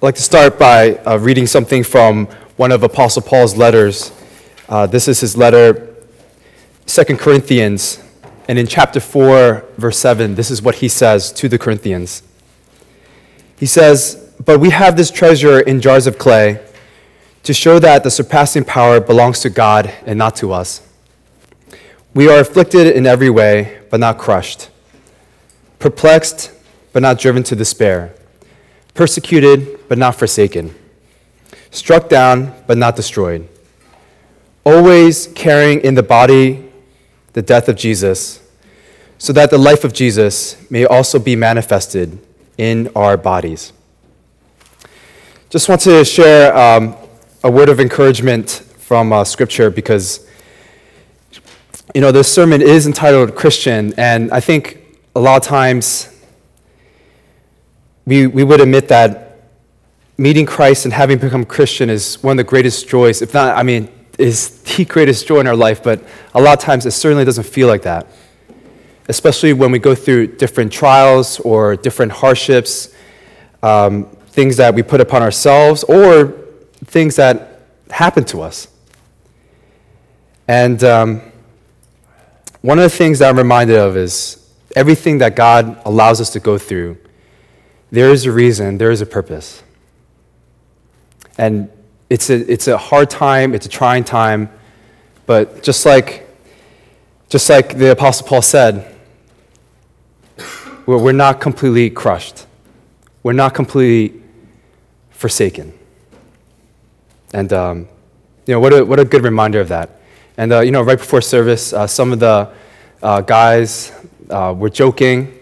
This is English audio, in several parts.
I'd like to start by uh, reading something from one of Apostle Paul's letters. Uh, this is his letter, 2 Corinthians. And in chapter 4, verse 7, this is what he says to the Corinthians. He says, But we have this treasure in jars of clay to show that the surpassing power belongs to God and not to us. We are afflicted in every way, but not crushed, perplexed, but not driven to despair persecuted but not forsaken, struck down but not destroyed, always carrying in the body the death of Jesus, so that the life of Jesus may also be manifested in our bodies. Just want to share um, a word of encouragement from uh, Scripture because, you know, this sermon is entitled Christian, and I think a lot of times we, we would admit that meeting Christ and having become Christian is one of the greatest joys, if not, I mean, is the greatest joy in our life, but a lot of times it certainly doesn't feel like that. Especially when we go through different trials or different hardships, um, things that we put upon ourselves, or things that happen to us. And um, one of the things that I'm reminded of is everything that God allows us to go through there is a reason, there is a purpose. And it's a, it's a hard time, it's a trying time, but just like, just like the Apostle Paul said, we're not completely crushed. We're not completely forsaken. And, um, you know, what a, what a good reminder of that. And, uh, you know, right before service, uh, some of the uh, guys uh, were joking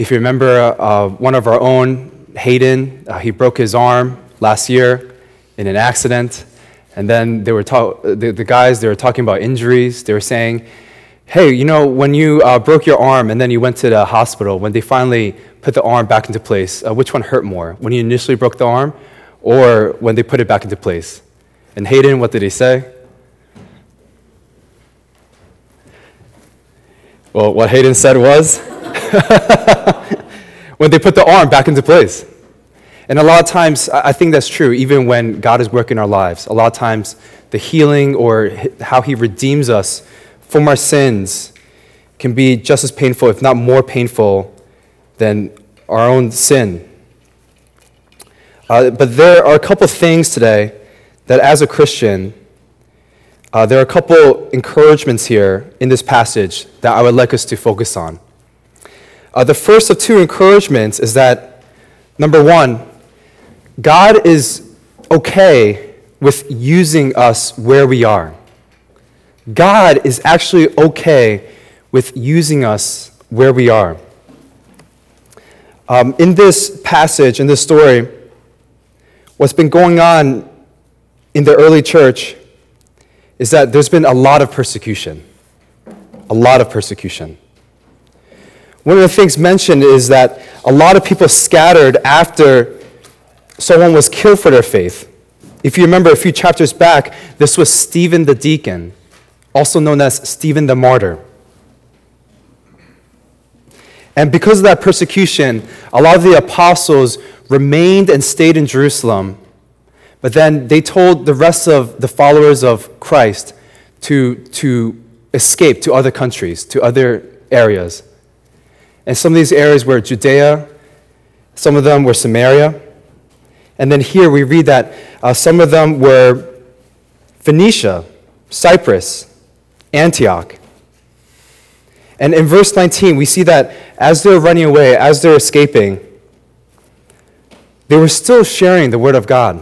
if you remember, uh, one of our own, Hayden, uh, he broke his arm last year in an accident. And then they were talk- the, the guys, they were talking about injuries. They were saying, hey, you know, when you uh, broke your arm and then you went to the hospital, when they finally put the arm back into place, uh, which one hurt more? When you initially broke the arm or when they put it back into place? And Hayden, what did he say? Well, what Hayden said was, when they put the arm back into place. And a lot of times, I think that's true, even when God is working our lives. A lot of times, the healing or how He redeems us from our sins can be just as painful, if not more painful, than our own sin. Uh, but there are a couple things today that, as a Christian, uh, there are a couple encouragements here in this passage that I would like us to focus on. Uh, the first of two encouragements is that, number one, God is okay with using us where we are. God is actually okay with using us where we are. Um, in this passage, in this story, what's been going on in the early church is that there's been a lot of persecution. A lot of persecution. One of the things mentioned is that a lot of people scattered after someone was killed for their faith. If you remember a few chapters back, this was Stephen the deacon, also known as Stephen the martyr. And because of that persecution, a lot of the apostles remained and stayed in Jerusalem. But then they told the rest of the followers of Christ to, to escape to other countries, to other areas. And some of these areas were Judea, some of them were Samaria. And then here we read that uh, some of them were Phoenicia, Cyprus, Antioch. And in verse 19, we see that as they're running away, as they're escaping, they were still sharing the Word of God.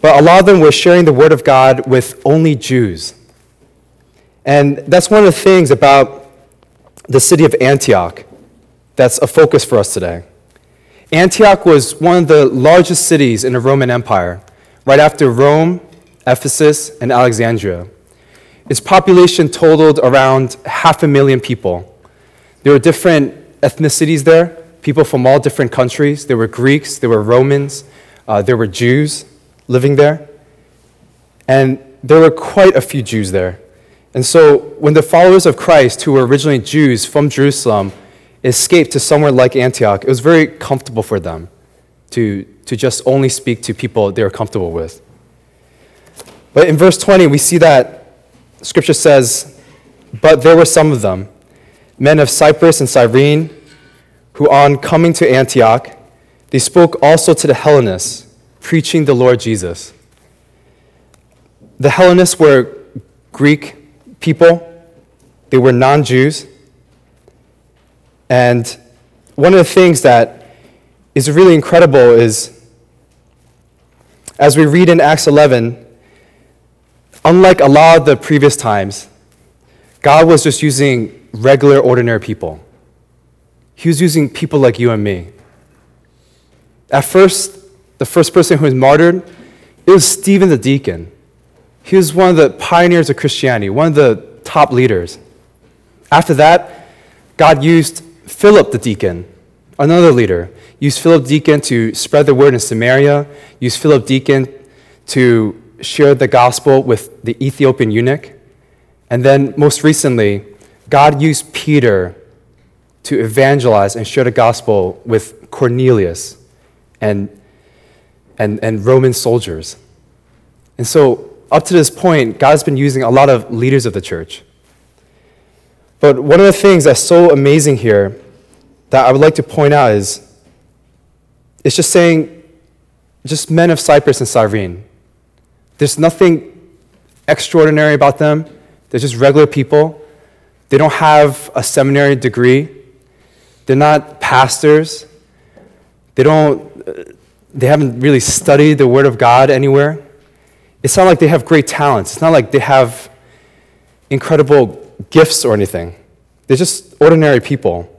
But a lot of them were sharing the Word of God with only Jews. And that's one of the things about the city of Antioch that's a focus for us today. Antioch was one of the largest cities in the Roman Empire, right after Rome, Ephesus, and Alexandria. Its population totaled around half a million people. There were different ethnicities there, people from all different countries. There were Greeks, there were Romans, uh, there were Jews living there. And there were quite a few Jews there. And so, when the followers of Christ, who were originally Jews from Jerusalem, escaped to somewhere like Antioch, it was very comfortable for them. to, to just only speak to people they were comfortable with. But in verse 20, we see that scripture says, But there were some of them, men of Cyprus and Cyrene, who on coming to Antioch, they spoke also to the Hellenists, preaching the Lord Jesus. The Hellenists were Greek people, they were non Jews. And one of the things that is really incredible is as we read in Acts 11, unlike a lot of the previous times, God was just using regular, ordinary people. He was using people like you and me. At first, the first person who was martyred, it was Stephen the deacon. He was one of the pioneers of Christianity, one of the top leaders. After that, God used Philip the deacon, another leader. Used Philip deacon to spread the word in Samaria. Used Philip deacon to share the gospel with the Ethiopian eunuch. And then, most recently, God used Peter to evangelize and share the gospel with Cornelius and, and, and Roman soldiers. And so, up to this point, God's been using a lot of leaders of the church. But one of the things that's so amazing here that I would like to point out is it's just saying, just men of Cyprus and Cyrene. There's nothing extraordinary about them. They're just regular people. They don't have a seminary degree. They're not pastors. They don't uh, they haven't really studied the word of God anywhere. It's not like they have great talents. It's not like they have incredible gifts or anything. They're just ordinary people.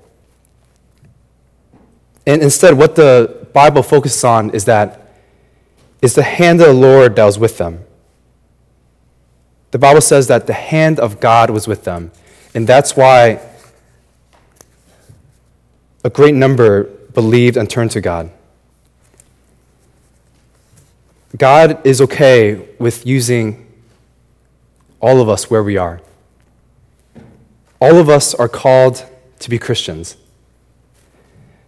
And instead, what the Bible focuses on is that is the hand of the Lord that was with them. The Bible says that the hand of God was with them. And that's why a great number believed and turned to God. God is okay with using all of us where we are. All of us are called to be Christians.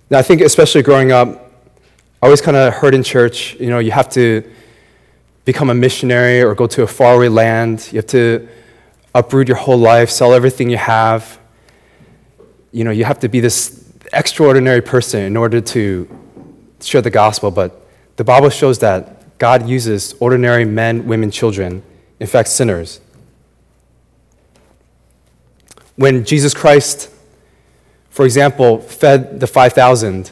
Now, I think, especially growing up, I always kind of heard in church, you know, you have to become a missionary or go to a faraway land. You have to uproot your whole life, sell everything you have. You know, you have to be this extraordinary person in order to share the gospel. But the Bible shows that God uses ordinary men, women, children, in fact, sinners. When Jesus Christ for example, fed the 5,000,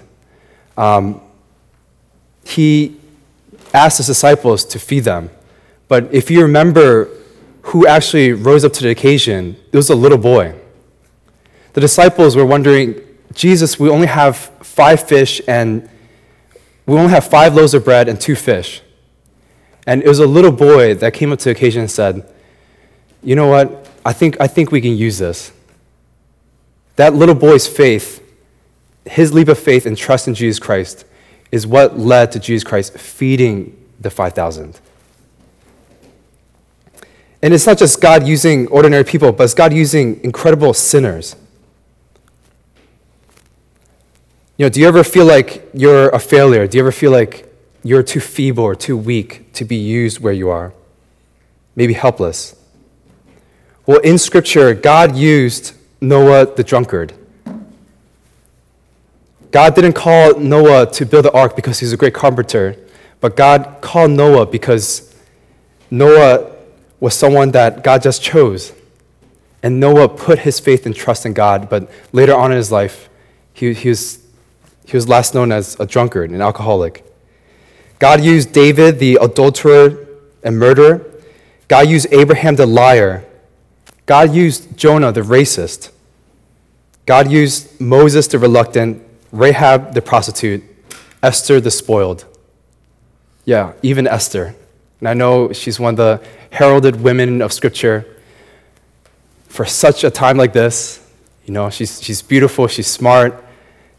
um, he asked his disciples to feed them. But if you remember who actually rose up to the occasion, it was a little boy. The disciples were wondering, Jesus, we only have five fish and we only have five loaves of bread and two fish. And it was a little boy that came up to the occasion and said, You know what? I think, I think we can use this. That little boy's faith, his leap of faith and trust in Jesus Christ, is what led to Jesus Christ feeding the 5,000. And it's not just God using ordinary people, but it's God using incredible sinners. You know, do you ever feel like you're a failure? Do you ever feel like you're too feeble or too weak to be used where you are? Maybe helpless. Well, in Scripture, God used Noah the drunkard. God didn't call Noah to build the ark because he's a great carpenter, but God called Noah because Noah was someone that God just chose. And Noah put his faith and trust in God, but later on in his life, he, he, was, he was last known as a drunkard, an alcoholic. God used David, the adulterer and murderer. God used Abraham, the liar. God used Jonah, the racist. God used Moses, the reluctant, Rahab, the prostitute, Esther, the spoiled. Yeah, even Esther. And I know she's one of the heralded women of Scripture. For such a time like this, you know, she's, she's beautiful, she's smart.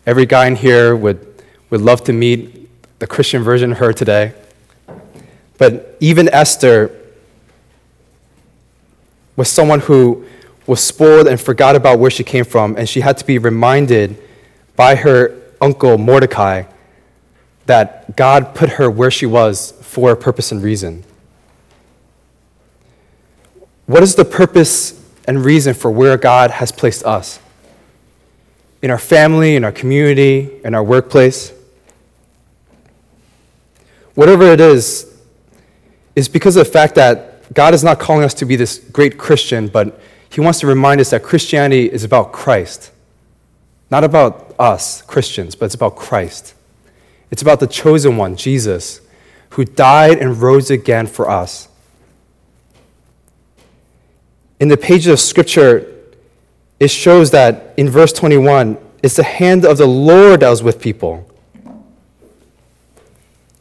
Every guy in here would, would love to meet the Christian version her today. But even Esther was someone who was spoiled and forgot about where she came from, and she had to be reminded by her uncle Mordecai that God put her where she was for a purpose and reason. What is the purpose and reason for where God has placed us? In our family, in our community, in our workplace? Whatever it is, is because of the fact that God is not calling us to be this great Christian, but He wants to remind us that Christianity is about Christ. Not about us, Christians, but it's about Christ. It's about the chosen one, Jesus, who died and rose again for us. In the pages of Scripture, it shows that in verse 21, it's the hand of the Lord that was with people.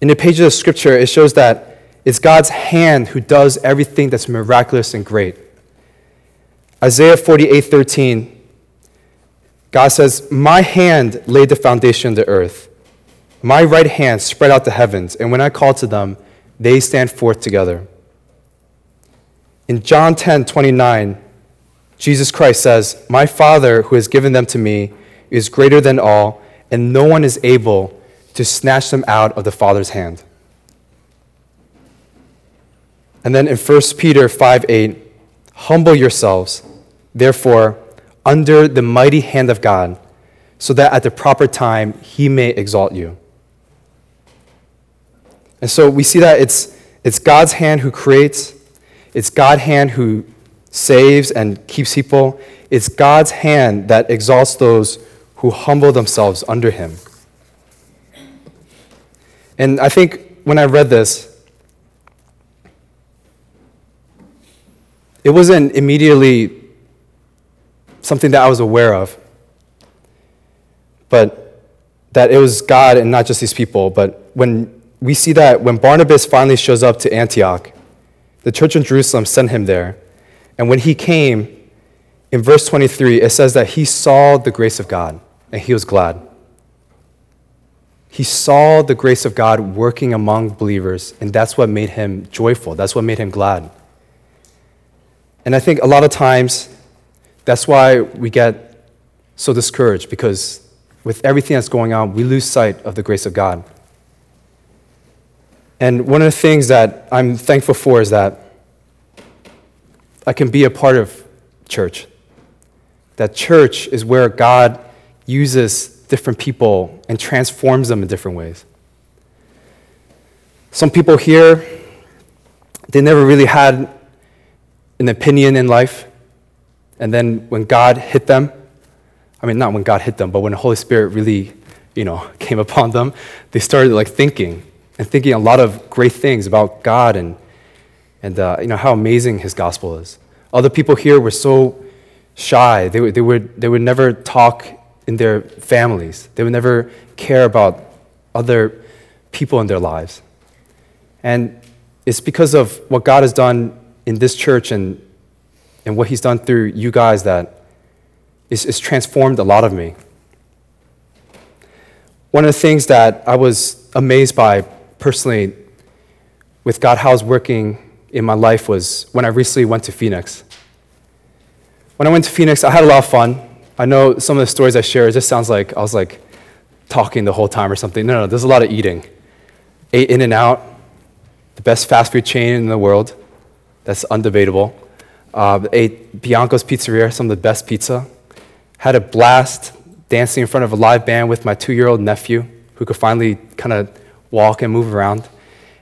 In the pages of Scripture, it shows that it's God's hand who does everything that's miraculous and great. Isaiah 48 13, God says, My hand laid the foundation of the earth. My right hand spread out the heavens, and when I call to them, they stand forth together. In John 10 29, Jesus Christ says, My Father who has given them to me is greater than all, and no one is able to snatch them out of the Father's hand. And then in 1 Peter 5 8, humble yourselves, therefore, under the mighty hand of God, so that at the proper time he may exalt you. And so we see that it's, it's God's hand who creates, it's God's hand who saves and keeps people. It's God's hand that exalts those who humble themselves under him. And I think when I read this, it wasn't immediately something that I was aware of, but that it was God and not just these people. But when we see that when Barnabas finally shows up to Antioch, the church in Jerusalem sent him there. And when he came, in verse 23, it says that he saw the grace of God and he was glad. He saw the grace of God working among believers, and that's what made him joyful. That's what made him glad. And I think a lot of times, that's why we get so discouraged because with everything that's going on, we lose sight of the grace of God. And one of the things that I'm thankful for is that I can be a part of church. That church is where God uses different people and transforms them in different ways. Some people here, they never really had an opinion in life. And then when God hit them, I mean, not when God hit them, but when the Holy Spirit really, you know, came upon them, they started like thinking and thinking a lot of great things about God and, and uh, you know, how amazing his gospel is. Other people here were so shy. They would, they, would, they would never talk in their families. They would never care about other people in their lives. And it's because of what God has done in this church and, and what he's done through you guys that it's, it's transformed a lot of me. One of the things that I was amazed by personally with God, how it's working in my life was when I recently went to Phoenix. When I went to Phoenix, I had a lot of fun. I know some of the stories I share, it just sounds like I was like talking the whole time or something. No, no, there's a lot of eating. Ate In-N-Out, the best fast food chain in the world. That's undebatable. Uh, ate Bianco's Pizzeria, some of the best pizza. Had a blast dancing in front of a live band with my two year old nephew who could finally kind of walk and move around.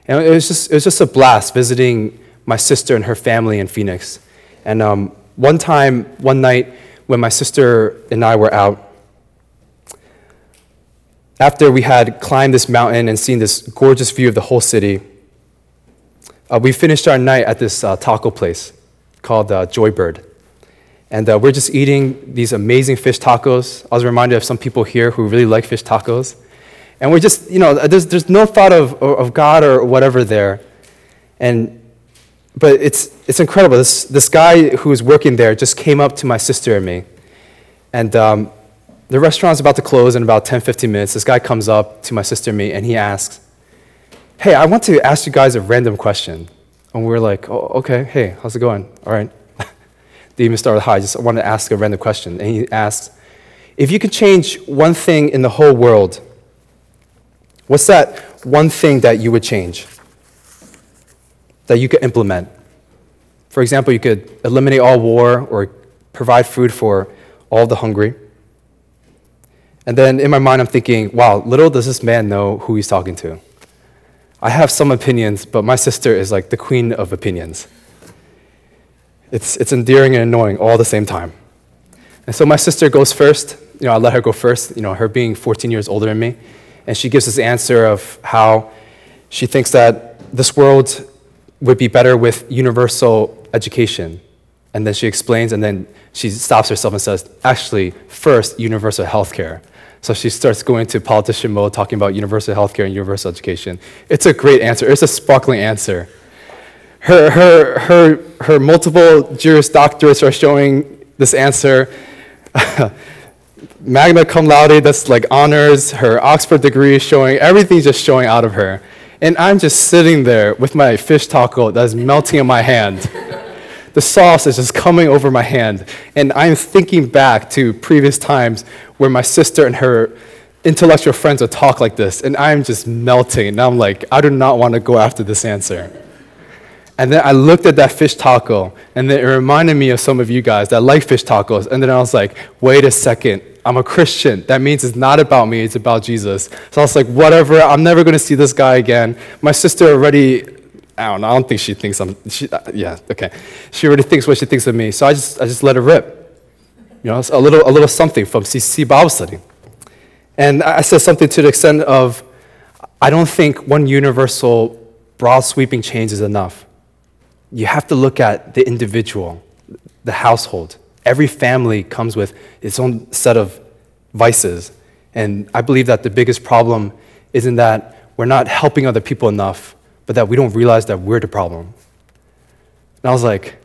And it was just, it was just a blast visiting my sister and her family in Phoenix. And um, one time, one night, when my sister and I were out, after we had climbed this mountain and seen this gorgeous view of the whole city, uh, we finished our night at this uh, taco place called uh, Joybird. And uh, we're just eating these amazing fish tacos. I was reminded of some people here who really like fish tacos. And we're just, you know, there's, there's no thought of, of God or whatever there. And, but it's, it's incredible. This, this guy who was working there just came up to my sister and me. And um, the restaurant's about to close in about 10, 15 minutes. This guy comes up to my sister and me and he asks, Hey, I want to ask you guys a random question. And we're like, oh, okay, hey, how's it going? All right. Didn't even start with hi, just wanted to ask a random question. And he asks, If you could change one thing in the whole world, What's that one thing that you would change? That you could implement? For example, you could eliminate all war or provide food for all the hungry. And then in my mind, I'm thinking, wow, little does this man know who he's talking to. I have some opinions, but my sister is like the queen of opinions. It's, it's endearing and annoying all the same time. And so my sister goes first. You know, I let her go first, you know, her being 14 years older than me. And she gives this answer of how she thinks that this world would be better with universal education. And then she explains, and then she stops herself and says, actually, first, universal health care. So she starts going to politician mode, talking about universal health care and universal education. It's a great answer. It's a sparkling answer. Her, her, her, her multiple Juris Doctorates are showing this answer. Magna cum laude, that's like honors. Her Oxford degree is showing. Everything's just showing out of her. And I'm just sitting there with my fish taco that's melting in my hand. the sauce is just coming over my hand. And I'm thinking back to previous times where my sister and her intellectual friends would talk like this, and I'm just melting. And I'm like, I do not want to go after this answer. And then I looked at that fish taco, and then it reminded me of some of you guys that like fish tacos. And then I was like, wait a second, I'm a Christian. That means it's not about me, it's about Jesus. So I was like, whatever, I'm never going to see this guy again. My sister already, I don't know, I don't think she thinks I'm, she, uh, yeah, okay. She already thinks what she thinks of me. So I just, I just let her rip. You know, a little, a little something from CC Bible study. And I said something to the extent of, I don't think one universal, broad sweeping change is enough. You have to look at the individual, the household. Every family comes with its own set of vices. And I believe that the biggest problem isn't that we're not helping other people enough, but that we don't realize that we're the problem. And I was like,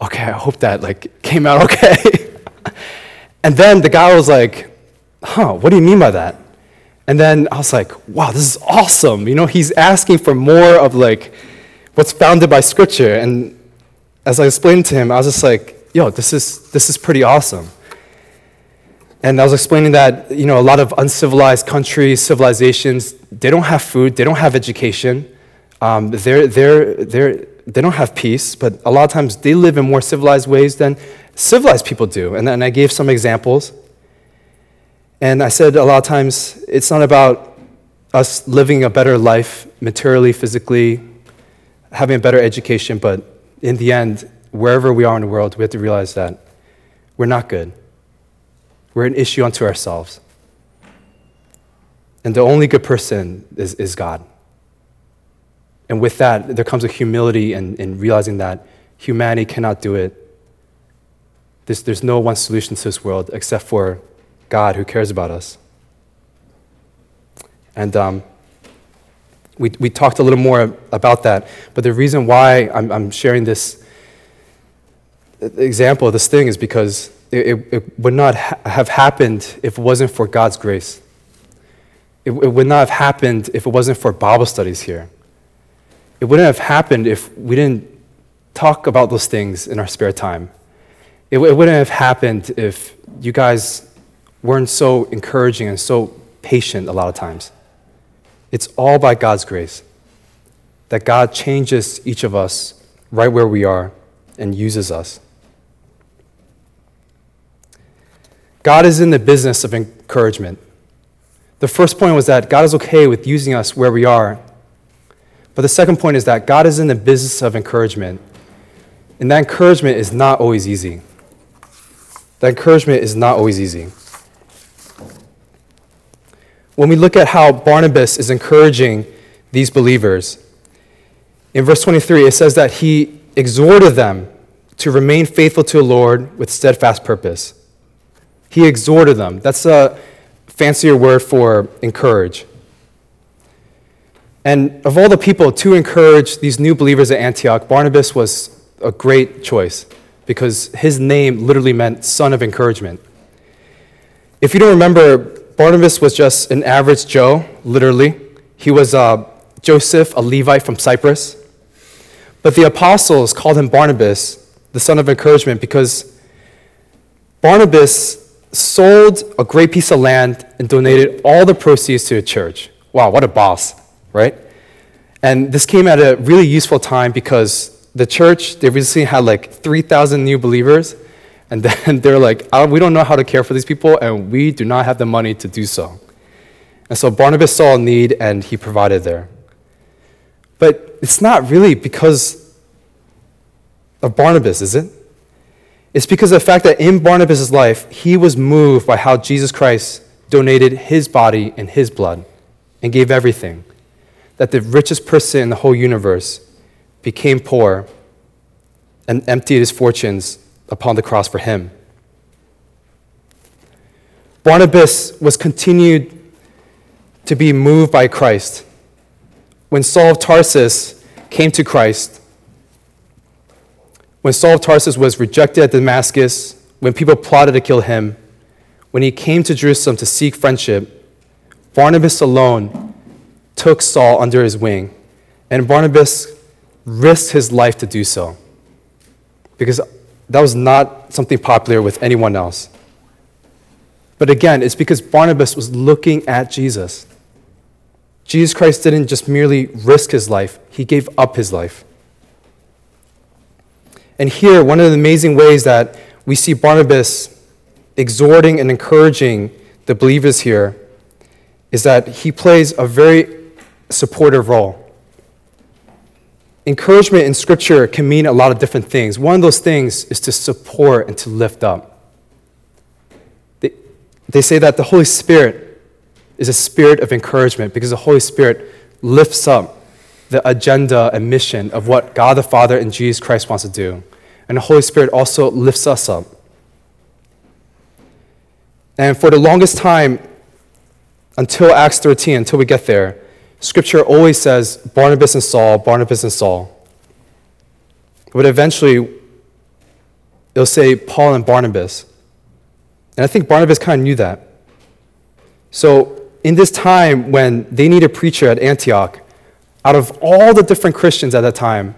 okay, I hope that like came out okay. and then the guy was like, huh, what do you mean by that? And then I was like, wow, this is awesome. You know, he's asking for more of like what's founded by scripture. And as I explained to him, I was just like, yo, this is, this is pretty awesome. And I was explaining that, you know, a lot of uncivilized countries, civilizations, they don't have food, they don't have education, um, they're, they're, they're, they don't have peace, but a lot of times they live in more civilized ways than civilized people do. And, and I gave some examples. And I said a lot of times it's not about us living a better life materially, physically, having a better education, but in the end, wherever we are in the world, we have to realize that we're not good. We're an issue unto ourselves. And the only good person is, is God. And with that, there comes a humility in, in realizing that humanity cannot do it there's, there's no one solution to this world except for God who cares about us. And um, we, we talked a little more about that, but the reason why I'm, I'm sharing this example of this thing is because it, it, would not ha- have happened if it wasn't for God's grace. It, it would not have happened if it wasn't for Bible studies here. It wouldn't have happened if we didn't talk about those things in our spare time. It, it wouldn't have happened if you guys weren't so encouraging and so patient a lot of times. It's all by God's grace that God changes each of us right where we are and uses us. God is in the business of encouragement. The first point was that God is okay with using us where we are. But the second point is that God is in the business of encouragement. And that encouragement is not always easy. That encouragement is not always easy. When we look at how Barnabas is encouraging these believers, in verse 23, it says that he exhorted them to remain faithful to the Lord with steadfast purpose. He exhorted them. That's a fancier word for encourage. And of all the people to encourage these new believers at Antioch, Barnabas was a great choice because his name literally meant son of encouragement. If you don't remember, Barnabas was just an average Joe, literally. He was uh, Joseph, a Levite from Cyprus. But the apostles called him Barnabas, the son of encouragement, because Barnabas sold a great piece of land and donated all the proceeds to a church. Wow, what a boss, right? And this came at a really useful time because the church, they recently had like 3,000 new believers. And then they're like, oh, we don't know how to care for these people, and we do not have the money to do so. And so Barnabas saw a need, and he provided there. But it's not really because of Barnabas, is it? It's because of the fact that in Barnabas' life, he was moved by how Jesus Christ donated his body and his blood and gave everything. That the richest person in the whole universe became poor and emptied his fortunes upon the cross for him. Barnabas was continued to be moved by Christ. When Saul of Tarsus came to Christ, when Saul of Tarsus was rejected at Damascus, when people plotted to kill him, when he came to Jerusalem to seek friendship, Barnabas alone took Saul under his wing, and Barnabas risked his life to do so because that was not something popular with anyone else. But again, it's because Barnabas was looking at Jesus. Jesus Christ didn't just merely risk his life, he gave up his life. And here, one of the amazing ways that we see Barnabas exhorting and encouraging the believers here is that he plays a very supportive role. Encouragement in Scripture can mean a lot of different things. One of those things is to support and to lift up. They, they say that the Holy Spirit is a spirit of encouragement because the Holy Spirit lifts up the agenda and mission of what God the Father and Jesus Christ wants to do. And the Holy Spirit also lifts us up. And for the longest time, until Acts 13, until we get there, Scripture always says Barnabas and Saul, Barnabas and Saul. But eventually, it'll say Paul and Barnabas. And I think Barnabas kind of knew that. So, in this time when they need a preacher at Antioch, out of all the different Christians at that time,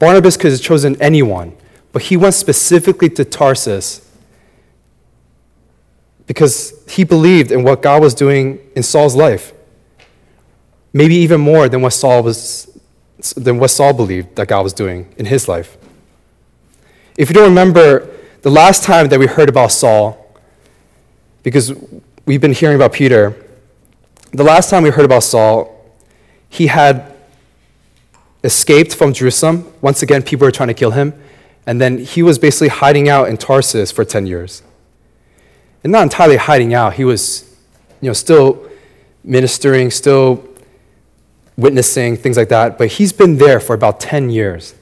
Barnabas could have chosen anyone, but he went specifically to Tarsus because he believed in what God was doing in Saul's life. Maybe even more than what Saul was than what Saul believed that God was doing in his life. If you don't remember the last time that we heard about Saul, because we've been hearing about Peter, the last time we heard about Saul, he had escaped from Jerusalem. Once again, people were trying to kill him. And then he was basically hiding out in Tarsus for 10 years. And not entirely hiding out, he was you know, still ministering, still witnessing, things like that. But he's been there for about 10 years.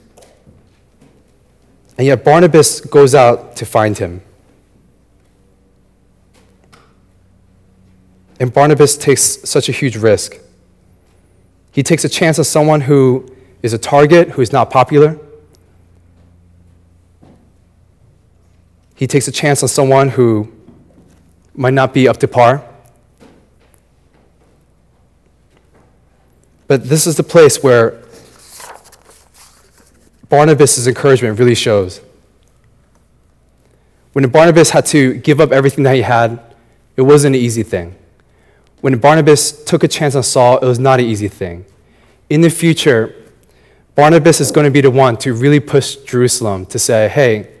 And yet Barnabas goes out to find him. And Barnabas takes such a huge risk. He takes a chance on someone who is a target, who is not popular. He takes a chance on someone who might not be up to par. But this is the place where Barnabas' encouragement really shows. When Barnabas had to give up everything that he had, it wasn't an easy thing. When Barnabas took a chance on Saul, it was not an easy thing. In the future, Barnabas is going to be the one to really push Jerusalem to say, hey,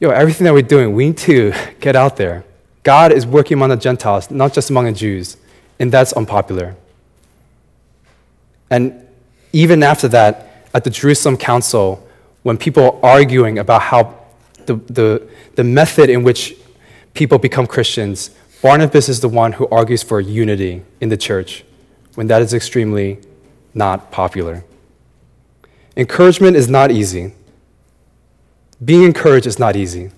yo, everything that we're doing, we need to get out there. God is working among the Gentiles, not just among the Jews, and that's unpopular. And even after that, at the Jerusalem Council, when people are arguing about how the, the, the method in which people become Christians, Barnabas is the one who argues for unity in the church when that is extremely not popular. Encouragement is not easy. Being encouraged is not easy.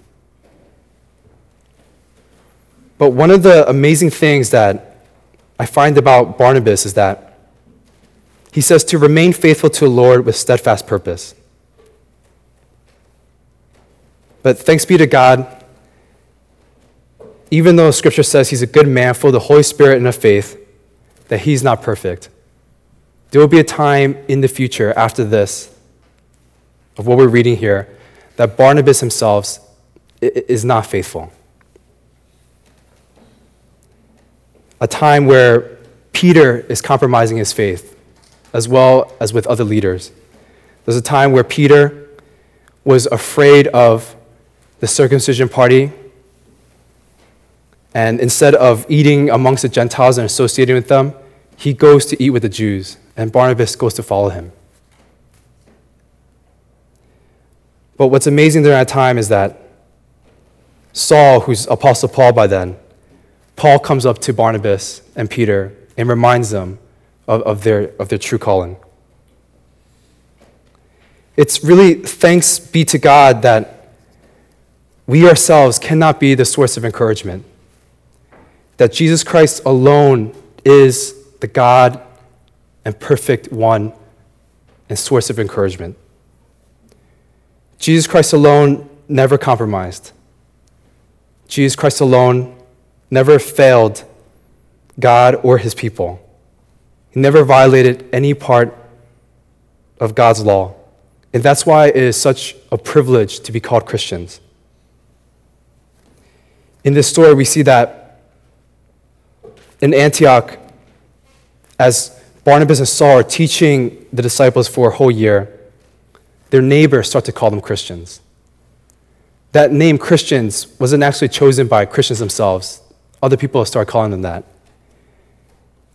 But one of the amazing things that I find about Barnabas is that he says to remain faithful to the Lord with steadfast purpose. But thanks be to God, even though Scripture says he's a good man, full of the Holy Spirit and of faith, that he's not perfect. There will be a time in the future after this, of what we're reading here, that Barnabas himself is not faithful. A time where Peter is compromising his faith, as well as with other leaders. There's a time where Peter was afraid of the circumcision party, and instead of eating amongst the Gentiles and associating with them, he goes to eat with the Jews, and Barnabas goes to follow him. But what's amazing during that time is that Saul, who's Apostle Paul by then, Paul comes up to Barnabas and Peter and reminds them of, of, their, of their true calling. It's really thanks be to God that we ourselves cannot be the source of encouragement, that Jesus Christ alone is the God and perfect one and source of encouragement. Jesus Christ alone never compromised. Jesus Christ alone never failed God or his people. He never violated any part of God's law. And that's why it is such a privilege to be called Christians. In this story, we see that in Antioch, as Barnabas and Saul are teaching the disciples for a whole year, their neighbors start to call them Christians. That name, Christians, wasn't actually chosen by Christians themselves. Other people start calling them that.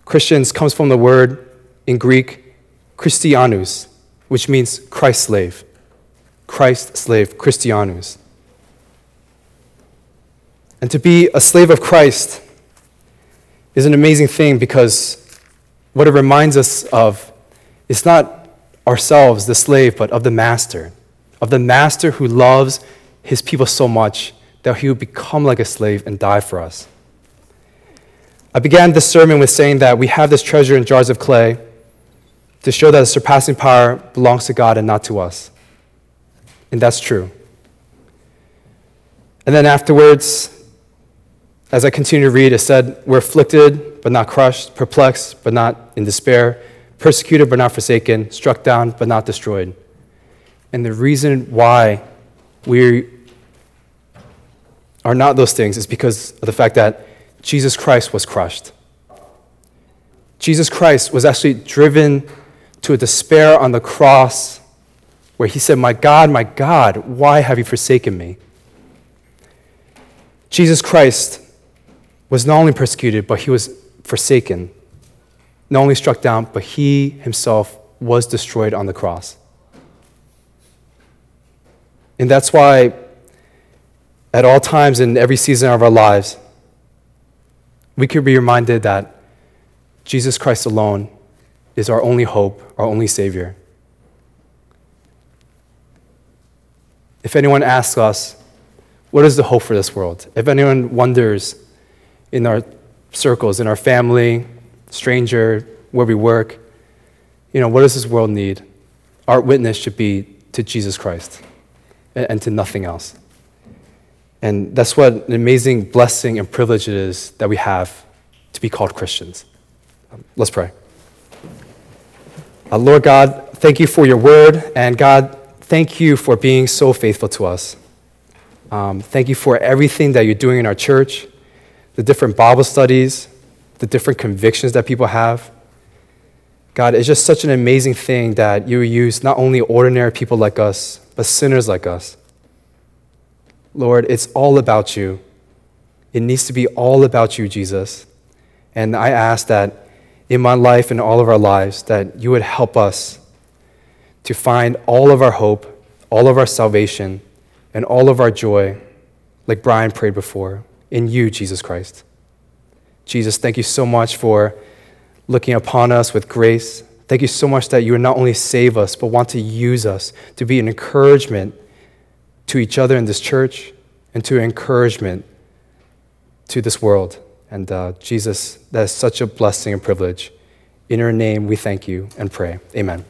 Christians comes from the word in Greek, Christianus, which means Christ slave. Christ slave, Christianus. And to be a slave of Christ is an amazing thing because what it reminds us of is not ourselves, the slave, but of the master, of the master who loves his people so much that he would become like a slave and die for us. I began this sermon with saying that we have this treasure in jars of clay to show that the surpassing power belongs to God and not to us. And that's true. And then afterwards, as I continue to read, it said, We're afflicted, but not crushed, perplexed, but not in despair, persecuted, but not forsaken, struck down, but not destroyed. And the reason why we are not those things is because of the fact that Jesus Christ was crushed. Jesus Christ was actually driven to a despair on the cross where he said, My God, my God, why have you forsaken me? Jesus Christ was not only persecuted, but he was forsaken. Not only struck down, but he himself was destroyed on the cross. And that's why at all times in every season of our lives, we could be reminded that Jesus Christ alone is our only hope, our only Savior. If anyone asks us, what is the hope for this world? If anyone wonders in our circles, in our family, stranger, where we work, you know, what does this world need? Our witness should be to Jesus Christ and to nothing else. And that's what an amazing blessing and privilege it is that we have to be called Christians. Um, let's pray. Uh, Lord God, thank you for your word. And God, thank you for being so faithful to us. Um, thank you for everything that you're doing in our church, the different Bible studies, the different convictions that people have. God, it's just such an amazing thing that you use not only ordinary people like us, but sinners like us Lord, it's all about you. It needs to be all about you, Jesus. And I ask that in my life and all of our lives, that you would help us to find all of our hope, all of our salvation, and all of our joy, like Brian prayed before, in you, Jesus Christ. Jesus, thank you so much for looking upon us with grace. Thank you so much that you would not only save us, but want to use us to be an encouragement to each other in this church and to encouragement to this world. And uh, Jesus, that is such a blessing and privilege. In your name, we thank you and pray. Amen.